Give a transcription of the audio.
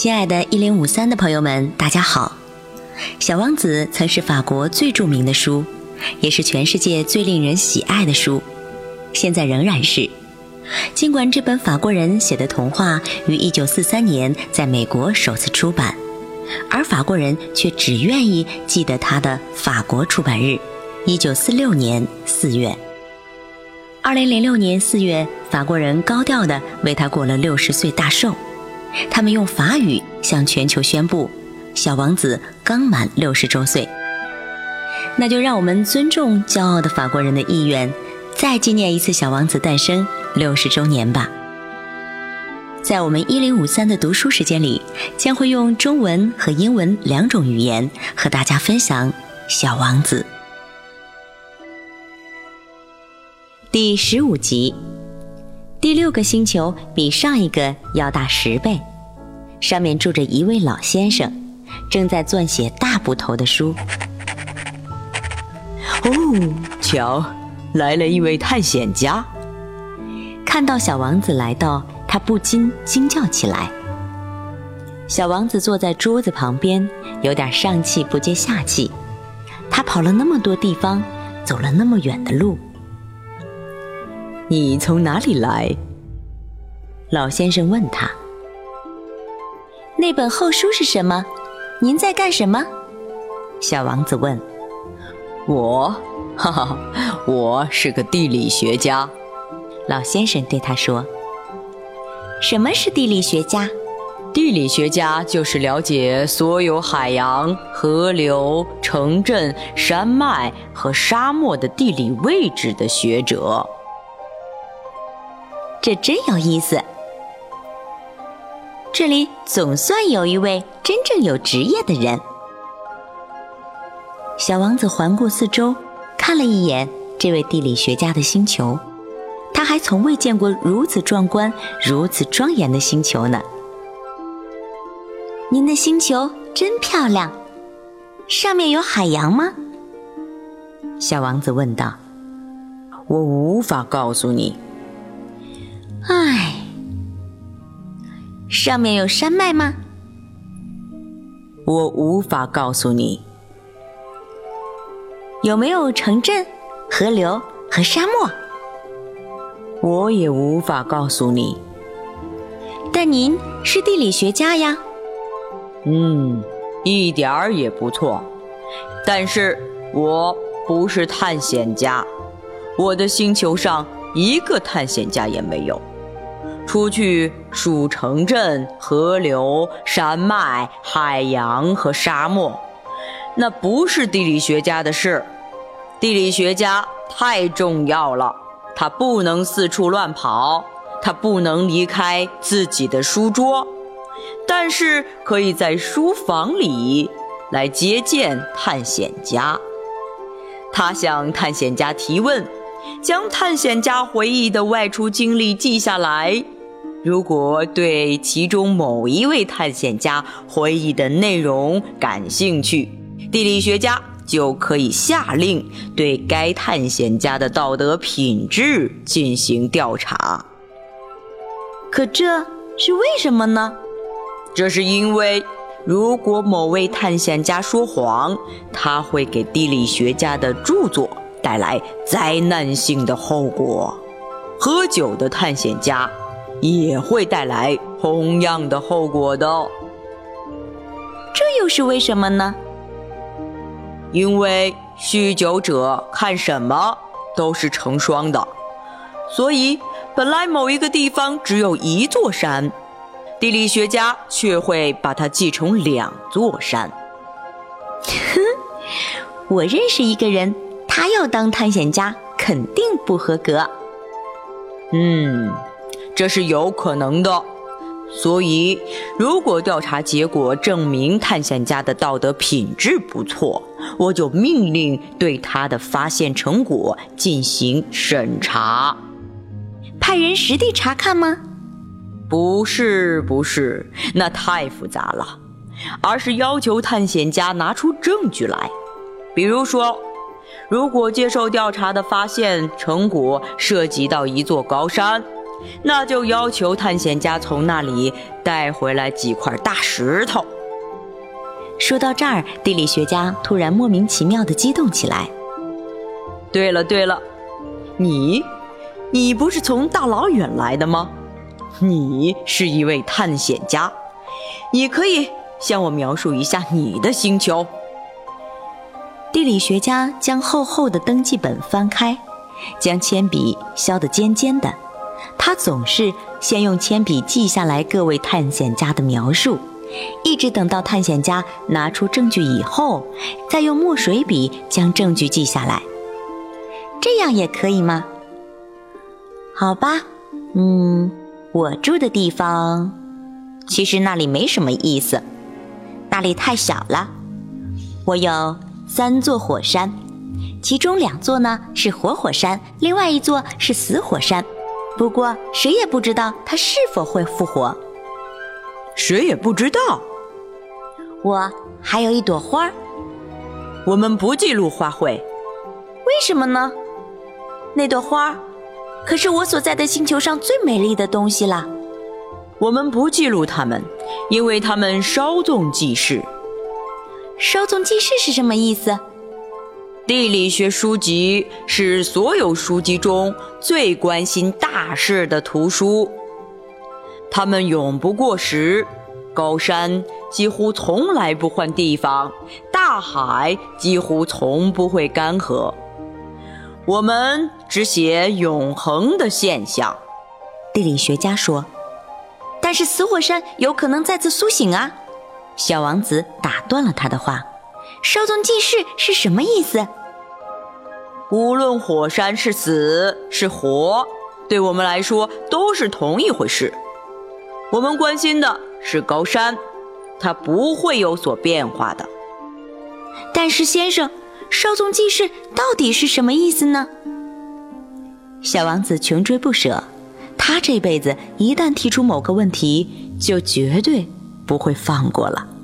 亲爱的“一零五三”的朋友们，大家好！《小王子》曾是法国最著名的书，也是全世界最令人喜爱的书，现在仍然是。尽管这本法国人写的童话于一九四三年在美国首次出版，而法国人却只愿意记得它的法国出版日——一九四六年四月。二零零六年四月，法国人高调地为他过了六十岁大寿。他们用法语向全球宣布，小王子刚满六十周岁。那就让我们尊重骄傲的法国人的意愿，再纪念一次小王子诞生六十周年吧。在我们一零五三的读书时间里，将会用中文和英文两种语言和大家分享《小王子》第十五集。第六个星球比上一个要大十倍，上面住着一位老先生，正在撰写大部头的书。哦，瞧，来了一位探险家。看到小王子来到，他不禁惊叫起来。小王子坐在桌子旁边，有点上气不接下气。他跑了那么多地方，走了那么远的路。你从哪里来？老先生问他。那本厚书是什么？您在干什么？小王子问。我，哈哈，我是个地理学家。老先生对他说。什么是地理学家？地理学家就是了解所有海洋、河流、城镇、山脉和沙漠的地理位置的学者。这真有意思。这里总算有一位真正有职业的人。小王子环顾四周，看了一眼这位地理学家的星球，他还从未见过如此壮观、如此庄严的星球呢。您的星球真漂亮，上面有海洋吗？小王子问道。我无法告诉你。唉，上面有山脉吗？我无法告诉你。有没有城镇、河流和沙漠？我也无法告诉你。但您是地理学家呀。嗯，一点儿也不错。但是我不是探险家，我的星球上一个探险家也没有。出去数城镇、河流、山脉、海洋和沙漠，那不是地理学家的事。地理学家太重要了，他不能四处乱跑，他不能离开自己的书桌，但是可以在书房里来接见探险家。他向探险家提问，将探险家回忆的外出经历记下来。如果对其中某一位探险家回忆的内容感兴趣，地理学家就可以下令对该探险家的道德品质进行调查。可这是为什么呢？这是因为，如果某位探险家说谎，他会给地理学家的著作带来灾难性的后果。喝酒的探险家。也会带来同样的后果的。这又是为什么呢？因为酗酒者看什么都是成双的，所以本来某一个地方只有一座山，地理学家却会把它记成两座山。哼，我认识一个人，他要当探险家，肯定不合格。嗯。这是有可能的，所以如果调查结果证明探险家的道德品质不错，我就命令对他的发现成果进行审查。派人实地查看吗？不是，不是，那太复杂了，而是要求探险家拿出证据来，比如说，如果接受调查的发现成果涉及到一座高山。那就要求探险家从那里带回来几块大石头。说到这儿，地理学家突然莫名其妙地激动起来。对了对了，你，你不是从大老远来的吗？你是一位探险家，你可以向我描述一下你的星球。地理学家将厚厚的登记本翻开，将铅笔削得尖尖的。他总是先用铅笔记下来各位探险家的描述，一直等到探险家拿出证据以后，再用墨水笔将证据记下来。这样也可以吗？好吧，嗯，我住的地方，其实那里没什么意思，那里太小了。我有三座火山，其中两座呢是活火山，另外一座是死火山。不过谁也不知道它是否会复活。谁也不知道。我还有一朵花，我们不记录花卉，为什么呢？那朵花，可是我所在的星球上最美丽的东西了。我们不记录它们，因为它们稍纵即逝。稍纵即逝是什么意思？地理学书籍是所有书籍中最关心大事的图书，它们永不过时。高山几乎从来不换地方，大海几乎从不会干涸。我们只写永恒的现象，地理学家说。但是死火山有可能再次苏醒啊！小王子打断了他的话：“稍纵即逝是什么意思？”无论火山是死是活，对我们来说都是同一回事。我们关心的是高山，它不会有所变化的。但是，先生。稍纵即逝到底是什么意思呢？小王子穷追不舍，他这辈子一旦提出某个问题，就绝对不会放过了。